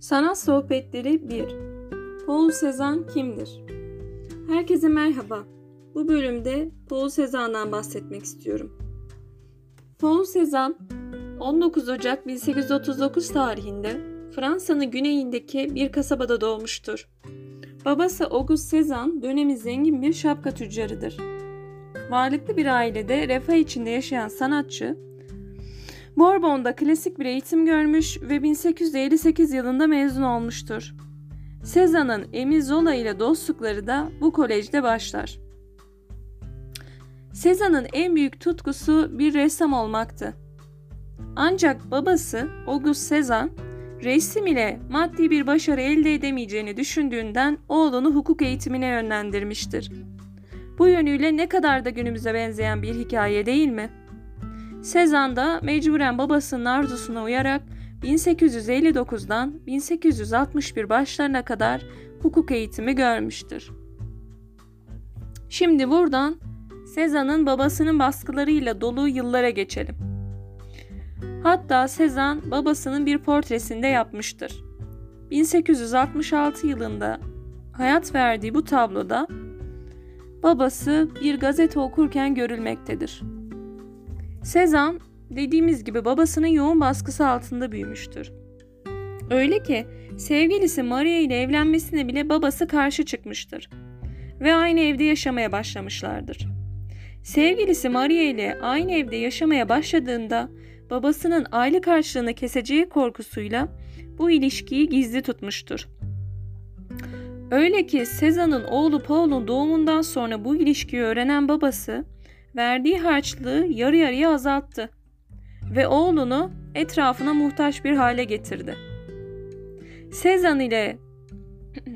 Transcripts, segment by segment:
Sanat Sohbetleri 1 Paul Cézanne kimdir? Herkese merhaba. Bu bölümde Paul Cézanne'dan bahsetmek istiyorum. Paul Cézanne 19 Ocak 1839 tarihinde Fransa'nın güneyindeki bir kasabada doğmuştur. Babası Auguste Cézanne dönemi zengin bir şapka tüccarıdır. Varlıklı bir ailede refah içinde yaşayan sanatçı Bourbon'da klasik bir eğitim görmüş ve 1858 yılında mezun olmuştur. Cézanne'ın Emile Zola ile dostlukları da bu kolejde başlar. Cézanne'ın en büyük tutkusu bir ressam olmaktı. Ancak babası Auguste Cézanne resim ile maddi bir başarı elde edemeyeceğini düşündüğünden oğlunu hukuk eğitimine yönlendirmiştir. Bu yönüyle ne kadar da günümüze benzeyen bir hikaye değil mi?'' Sezan da mecburen babasının arzusuna uyarak 1859'dan 1861 başlarına kadar hukuk eğitimi görmüştür. Şimdi buradan Sezan'ın babasının baskılarıyla dolu yıllara geçelim. Hatta Sezan babasının bir portresinde yapmıştır. 1866 yılında hayat verdiği bu tabloda babası bir gazete okurken görülmektedir. Sezan dediğimiz gibi babasının yoğun baskısı altında büyümüştür. Öyle ki sevgilisi Maria ile evlenmesine bile babası karşı çıkmıştır ve aynı evde yaşamaya başlamışlardır. Sevgilisi Maria ile aynı evde yaşamaya başladığında babasının aylık harçlığını keseceği korkusuyla bu ilişkiyi gizli tutmuştur. Öyle ki Sezan'ın oğlu Paul'un doğumundan sonra bu ilişkiyi öğrenen babası verdiği harçlığı yarı yarıya azalttı ve oğlunu etrafına muhtaç bir hale getirdi. Sezan ile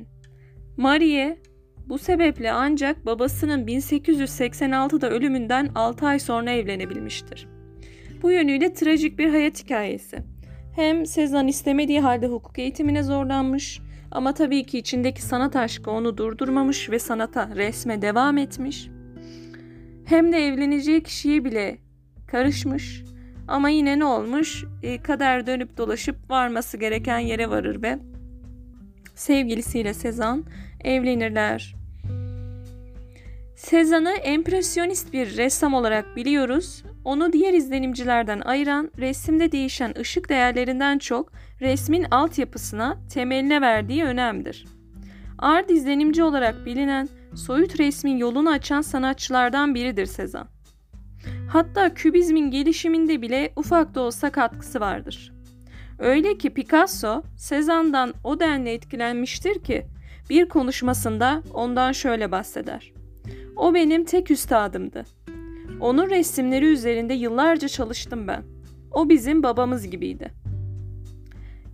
Marie bu sebeple ancak babasının 1886'da ölümünden 6 ay sonra evlenebilmiştir. Bu yönüyle trajik bir hayat hikayesi. Hem Sezan istemediği halde hukuk eğitimine zorlanmış ama tabii ki içindeki sanat aşkı onu durdurmamış ve sanata, resme devam etmiş hem de evleneceği kişiye bile karışmış. Ama yine ne olmuş? E, kader dönüp dolaşıp varması gereken yere varır ve sevgilisiyle Sezan evlenirler. Sezan'ı empresyonist bir ressam olarak biliyoruz. Onu diğer izlenimcilerden ayıran resimde değişen ışık değerlerinden çok resmin altyapısına, temeline verdiği önemdir. Art izlenimci olarak bilinen soyut resmin yolunu açan sanatçılardan biridir Sezan. Hatta kübizmin gelişiminde bile ufak da olsa katkısı vardır. Öyle ki Picasso Sezan'dan o denli etkilenmiştir ki bir konuşmasında ondan şöyle bahseder. O benim tek üstadımdı. Onun resimleri üzerinde yıllarca çalıştım ben. O bizim babamız gibiydi.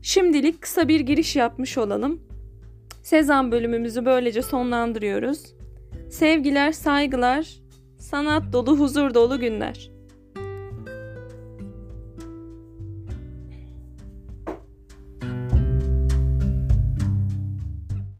Şimdilik kısa bir giriş yapmış olalım. Sezan bölümümüzü böylece sonlandırıyoruz. Sevgiler, saygılar, sanat dolu, huzur dolu günler.